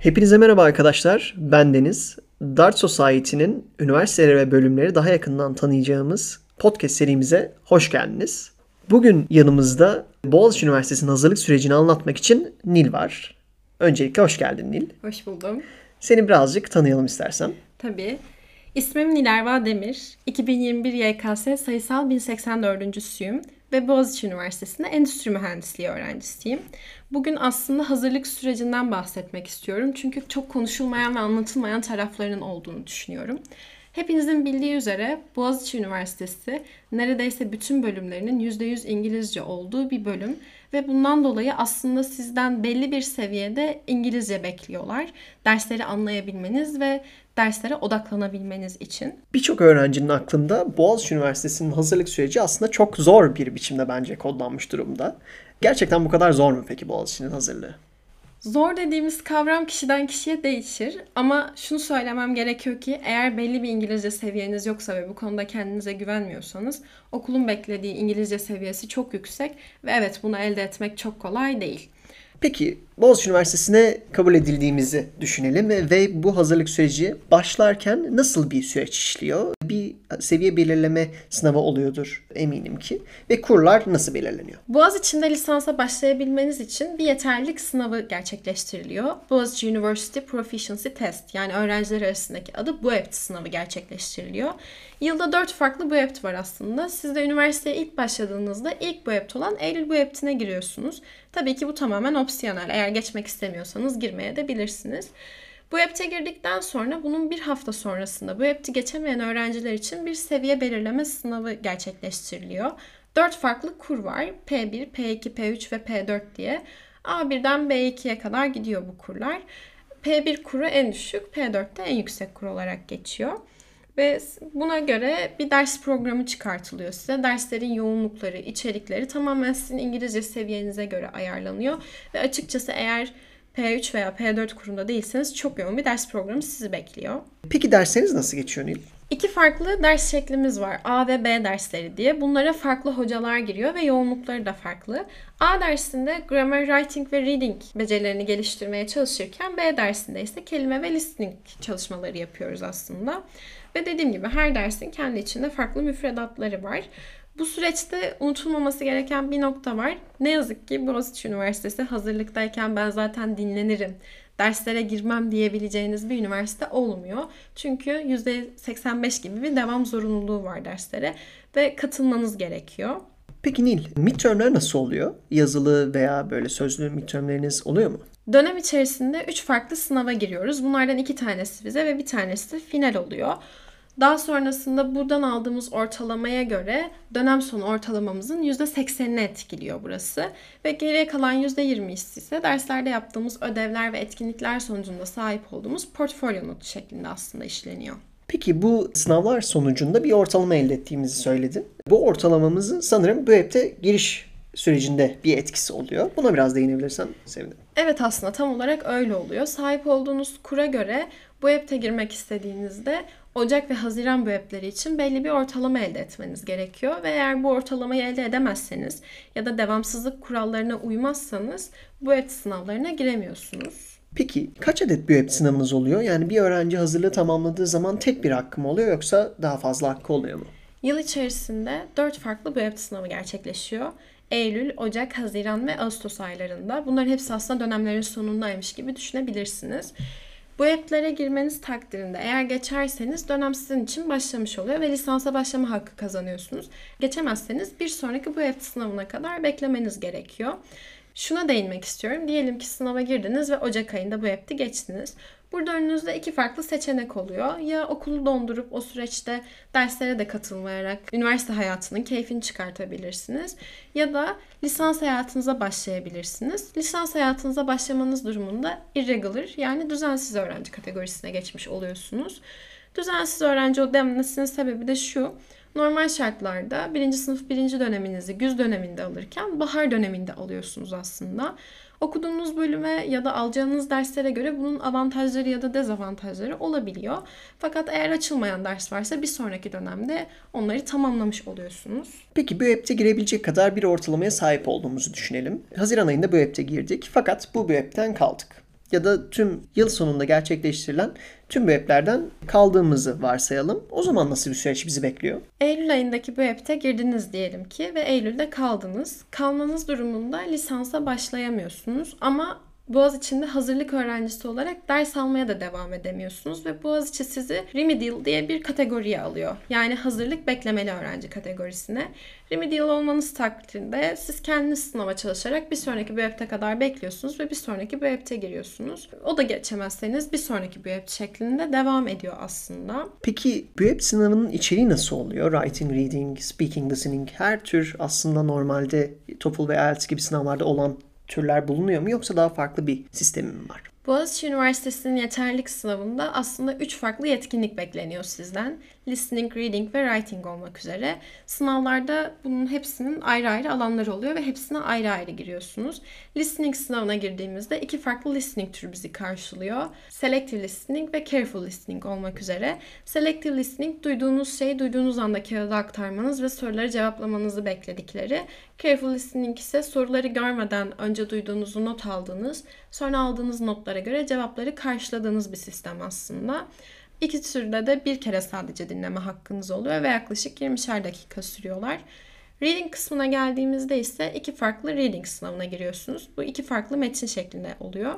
Hepinize merhaba arkadaşlar. Ben Deniz. Dart Society'nin üniversiteleri ve bölümleri daha yakından tanıyacağımız podcast serimize hoş geldiniz. Bugün yanımızda Boğaziçi Üniversitesi'nin hazırlık sürecini anlatmak için Nil var. Öncelikle hoş geldin Nil. Hoş buldum. Seni birazcık tanıyalım istersen. Tabii. İsmim Nilerva Demir. 2021 YKS sayısal 1084.süyüm ve Boğaziçi Üniversitesi'nde endüstri mühendisliği öğrencisiyim. Bugün aslında hazırlık sürecinden bahsetmek istiyorum. Çünkü çok konuşulmayan ve anlatılmayan taraflarının olduğunu düşünüyorum. Hepinizin bildiği üzere Boğaziçi Üniversitesi neredeyse bütün bölümlerinin %100 İngilizce olduğu bir bölüm ve bundan dolayı aslında sizden belli bir seviyede İngilizce bekliyorlar. Dersleri anlayabilmeniz ve derslere odaklanabilmeniz için. Birçok öğrencinin aklında Boğaziçi Üniversitesi'nin hazırlık süreci aslında çok zor bir biçimde bence kodlanmış durumda. Gerçekten bu kadar zor mu peki Boğaziçi'nin hazırlığı? Zor dediğimiz kavram kişiden kişiye değişir ama şunu söylemem gerekiyor ki eğer belli bir İngilizce seviyeniz yoksa ve bu konuda kendinize güvenmiyorsanız okulun beklediği İngilizce seviyesi çok yüksek ve evet bunu elde etmek çok kolay değil. Peki Boğaziçi Üniversitesi'ne kabul edildiğimizi düşünelim ve bu hazırlık süreci başlarken nasıl bir süreç işliyor? Bir seviye belirleme sınavı oluyordur eminim ki. Ve kurlar nasıl belirleniyor? Boğaziçi'nde lisansa başlayabilmeniz için bir yeterlilik sınavı gerçekleştiriliyor. Boğaziçi University Proficiency Test yani öğrenciler arasındaki adı BUEPT sınavı gerçekleştiriliyor. Yılda 4 farklı BUEPT var aslında. Siz de üniversiteye ilk başladığınızda ilk BUEPT olan Eylül BUEPT'ine giriyorsunuz. Tabii ki bu tamamen opsiyonel. Eğer geçmek istemiyorsanız girmeye de bilirsiniz. Bu EPT'e girdikten sonra bunun bir hafta sonrasında bu EPT'i geçemeyen öğrenciler için bir seviye belirleme sınavı gerçekleştiriliyor. Dört farklı kur var. P1, P2, P3 ve P4 diye. A1'den B2'ye kadar gidiyor bu kurlar. P1 kuru en düşük, P4'te en yüksek kur olarak geçiyor. Ve buna göre bir ders programı çıkartılıyor size. Derslerin yoğunlukları, içerikleri tamamen sizin İngilizce seviyenize göre ayarlanıyor. Ve açıkçası eğer P3 veya P4 kurumda değilseniz çok yoğun bir ders programı sizi bekliyor. Peki dersleriniz nasıl geçiyor Nil? İki farklı ders şeklimiz var. A ve B dersleri diye. Bunlara farklı hocalar giriyor ve yoğunlukları da farklı. A dersinde grammar, writing ve reading becerilerini geliştirmeye çalışırken B dersinde ise kelime ve listening çalışmaları yapıyoruz aslında. Ve dediğim gibi her dersin kendi içinde farklı müfredatları var. Bu süreçte unutulmaması gereken bir nokta var. Ne yazık ki Boğaziçi Üniversitesi hazırlıktayken ben zaten dinlenirim, derslere girmem diyebileceğiniz bir üniversite olmuyor. Çünkü %85 gibi bir devam zorunluluğu var derslere ve katılmanız gerekiyor. Peki Nil, midtermler nasıl oluyor? Yazılı veya böyle sözlü midtermleriniz oluyor mu? Dönem içerisinde 3 farklı sınava giriyoruz. Bunlardan 2 tanesi vize ve bir tanesi de final oluyor. Daha sonrasında buradan aldığımız ortalamaya göre dönem sonu ortalamamızın %80'ini etkiliyor burası. Ve geriye kalan %20'si ise derslerde yaptığımız ödevler ve etkinlikler sonucunda sahip olduğumuz portfolyo notu şeklinde aslında işleniyor. Peki bu sınavlar sonucunda bir ortalama elde ettiğimizi söyledin. Bu ortalamamızın sanırım bu BÖEP'te giriş sürecinde bir etkisi oluyor. Buna biraz değinebilirsen sevinirim. Evet aslında tam olarak öyle oluyor. Sahip olduğunuz kura göre bu app'te girmek istediğinizde Ocak ve Haziran bu app'leri için belli bir ortalama elde etmeniz gerekiyor. Ve eğer bu ortalamayı elde edemezseniz ya da devamsızlık kurallarına uymazsanız bu app sınavlarına giremiyorsunuz. Peki kaç adet bir app sınavınız oluyor? Yani bir öğrenci hazırlığı tamamladığı zaman tek bir hakkı mı oluyor yoksa daha fazla hakkı oluyor mu? Yıl içerisinde 4 farklı bu app sınavı gerçekleşiyor. Eylül, Ocak, Haziran ve Ağustos aylarında. Bunların hepsi aslında dönemlerin sonundaymış gibi düşünebilirsiniz. Bu app'lere girmeniz takdirinde eğer geçerseniz dönem sizin için başlamış oluyor ve lisansa başlama hakkı kazanıyorsunuz. Geçemezseniz bir sonraki bu app sınavına kadar beklemeniz gerekiyor. Şuna değinmek istiyorum. Diyelim ki sınava girdiniz ve Ocak ayında bu app'ti geçtiniz. Burada önünüzde iki farklı seçenek oluyor. Ya okulu dondurup o süreçte derslere de katılmayarak üniversite hayatının keyfini çıkartabilirsiniz. Ya da lisans hayatınıza başlayabilirsiniz. Lisans hayatınıza başlamanız durumunda irregular yani düzensiz öğrenci kategorisine geçmiş oluyorsunuz. Düzensiz öğrenci o demesinin sebebi de şu. Normal şartlarda birinci sınıf birinci döneminizi güz döneminde alırken bahar döneminde alıyorsunuz aslında. Okuduğunuz bölüme ya da alacağınız derslere göre bunun avantajları ya da dezavantajları olabiliyor. Fakat eğer açılmayan ders varsa bir sonraki dönemde onları tamamlamış oluyorsunuz. Peki bu app'te girebilecek kadar bir ortalamaya sahip olduğumuzu düşünelim. Haziran ayında bu app'te girdik fakat bu app'ten kaldık. Ya da tüm yıl sonunda gerçekleştirilen tüm bu app'lerden kaldığımızı varsayalım. O zaman nasıl bir süreç bizi bekliyor? Eylül ayındaki bu app'te girdiniz diyelim ki ve Eylül'de kaldınız. Kalmanız durumunda lisansa başlayamıyorsunuz ama Boğaziçi'nde hazırlık öğrencisi olarak ders almaya da devam edemiyorsunuz ve Boğaziçi sizi remedial diye bir kategoriye alıyor. Yani hazırlık beklemeli öğrenci kategorisine. Remedial olmanız takdirde siz kendiniz sınava çalışarak bir sonraki BEP'te kadar bekliyorsunuz ve bir sonraki BEP'te giriyorsunuz. O da geçemezseniz bir sonraki BEP şeklinde devam ediyor aslında. Peki BEP sınavının içeriği nasıl oluyor? Writing, reading, speaking, listening her tür aslında normalde TOEFL ve IELTS gibi sınavlarda olan türler bulunuyor mu yoksa daha farklı bir sistemi mi var? Boğaziçi Üniversitesi'nin yeterlilik sınavında aslında 3 farklı yetkinlik bekleniyor sizden. Listening, reading ve writing olmak üzere. Sınavlarda bunun hepsinin ayrı ayrı alanları oluyor ve hepsine ayrı ayrı giriyorsunuz. Listening sınavına girdiğimizde iki farklı listening türü bizi karşılıyor. Selective listening ve careful listening olmak üzere. Selective listening duyduğunuz şeyi duyduğunuz anda kağıda aktarmanız ve soruları cevaplamanızı bekledikleri. Careful listening ise soruları görmeden önce duyduğunuzu not aldığınız, sonra aldığınız notlara göre cevapları karşıladığınız bir sistem aslında. İki türde de bir kere sadece dinleme hakkınız oluyor ve yaklaşık 20'şer dakika sürüyorlar. Reading kısmına geldiğimizde ise iki farklı reading sınavına giriyorsunuz. Bu iki farklı metin şeklinde oluyor.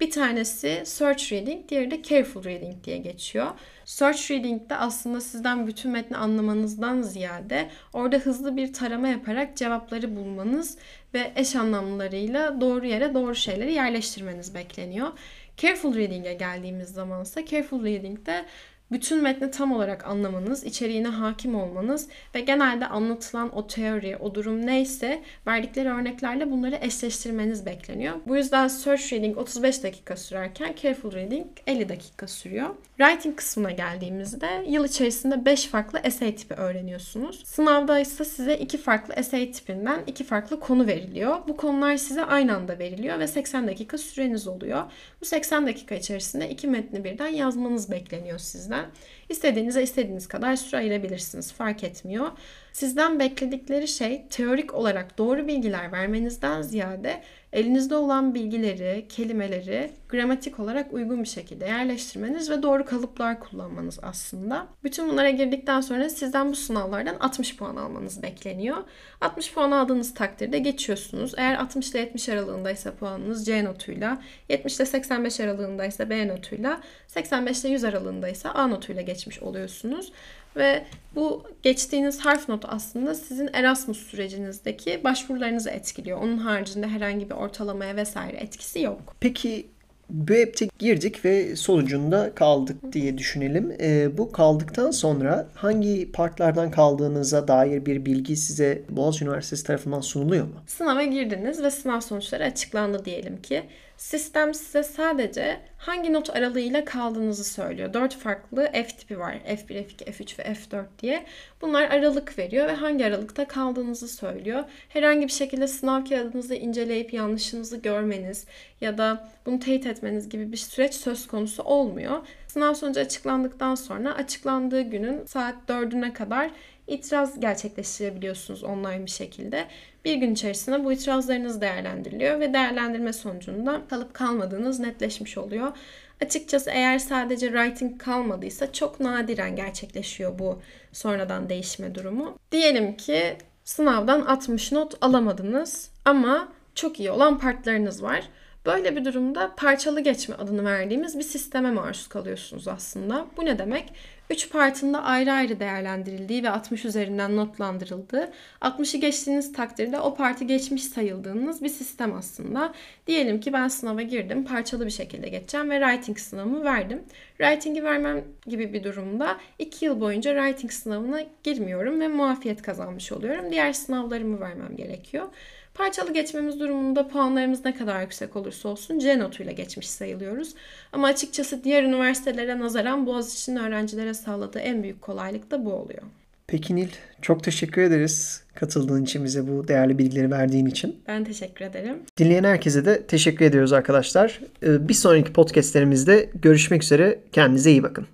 Bir tanesi search reading, diğeri de careful reading diye geçiyor. Search reading'de aslında sizden bütün metni anlamanızdan ziyade orada hızlı bir tarama yaparak cevapları bulmanız ve eş anlamlarıyla doğru yere doğru şeyleri yerleştirmeniz bekleniyor. Careful reading'e geldiğimiz zaman ise careful reading'de bütün metni tam olarak anlamanız, içeriğine hakim olmanız ve genelde anlatılan o teori, o durum neyse verdikleri örneklerle bunları eşleştirmeniz bekleniyor. Bu yüzden search reading 35 dakika sürerken careful reading 50 dakika sürüyor. Writing kısmına geldiğimizde yıl içerisinde 5 farklı essay tipi öğreniyorsunuz. Sınavda ise size 2 farklı essay tipinden 2 farklı konu veriliyor. Bu konular size aynı anda veriliyor ve 80 dakika süreniz oluyor. Bu 80 dakika içerisinde iki metni birden yazmanız bekleniyor sizden. Yeah. İstediğinize istediğiniz kadar süre ayırabilirsiniz. Fark etmiyor. Sizden bekledikleri şey teorik olarak doğru bilgiler vermenizden ziyade elinizde olan bilgileri, kelimeleri gramatik olarak uygun bir şekilde yerleştirmeniz ve doğru kalıplar kullanmanız aslında. Bütün bunlara girdikten sonra sizden bu sınavlardan 60 puan almanız bekleniyor. 60 puan aldığınız takdirde geçiyorsunuz. Eğer 60 ile 70 aralığındaysa puanınız C notuyla, 70 ile 85 aralığındaysa B notuyla, 85 ile 100 aralığındaysa A notuyla geçmiş oluyorsunuz. Ve bu geçtiğiniz harf notu aslında sizin Erasmus sürecinizdeki başvurularınızı etkiliyor. Onun haricinde herhangi bir ortalamaya vesaire etkisi yok. Peki bu app'te girdik ve sonucunda kaldık diye düşünelim. E, bu kaldıktan sonra hangi partlardan kaldığınıza dair bir bilgi size Boğaziçi Üniversitesi tarafından sunuluyor mu? Sınava girdiniz ve sınav sonuçları açıklandı diyelim ki. Sistem size sadece hangi not aralığıyla kaldığınızı söylüyor. Dört farklı F tipi var. F1, F2, F3 ve F4 diye. Bunlar aralık veriyor ve hangi aralıkta kaldığınızı söylüyor. Herhangi bir şekilde sınav kağıdınızı inceleyip yanlışınızı görmeniz ya da bunu teyit etmeniz gibi bir süreç söz konusu olmuyor. Sınav sonucu açıklandıktan sonra açıklandığı günün saat 4'üne kadar itiraz gerçekleştirebiliyorsunuz online bir şekilde. Bir gün içerisinde bu itirazlarınız değerlendiriliyor ve değerlendirme sonucunda kalıp kalmadığınız netleşmiş oluyor. Açıkçası eğer sadece writing kalmadıysa çok nadiren gerçekleşiyor bu sonradan değişme durumu. Diyelim ki sınavdan 60 not alamadınız ama çok iyi olan partlarınız var. Böyle bir durumda parçalı geçme adını verdiğimiz bir sisteme maruz kalıyorsunuz aslında. Bu ne demek? 3 partında ayrı ayrı değerlendirildiği ve 60 üzerinden notlandırıldığı, 60'ı geçtiğiniz takdirde o parti geçmiş sayıldığınız bir sistem aslında. Diyelim ki ben sınava girdim, parçalı bir şekilde geçeceğim ve writing sınavımı verdim. Writing'i vermem gibi bir durumda 2 yıl boyunca writing sınavına girmiyorum ve muafiyet kazanmış oluyorum. Diğer sınavlarımı vermem gerekiyor. Parçalı geçmemiz durumunda puanlarımız ne kadar yüksek olursa olsun C notuyla geçmiş sayılıyoruz. Ama açıkçası diğer üniversitelere nazaran Boğaziçi'nin öğrencilere sağladığı en büyük kolaylık da bu oluyor. Peki Nil, çok teşekkür ederiz katıldığın için bize bu değerli bilgileri verdiğin için. Ben teşekkür ederim. Dinleyen herkese de teşekkür ediyoruz arkadaşlar. Bir sonraki podcastlerimizde görüşmek üzere. Kendinize iyi bakın.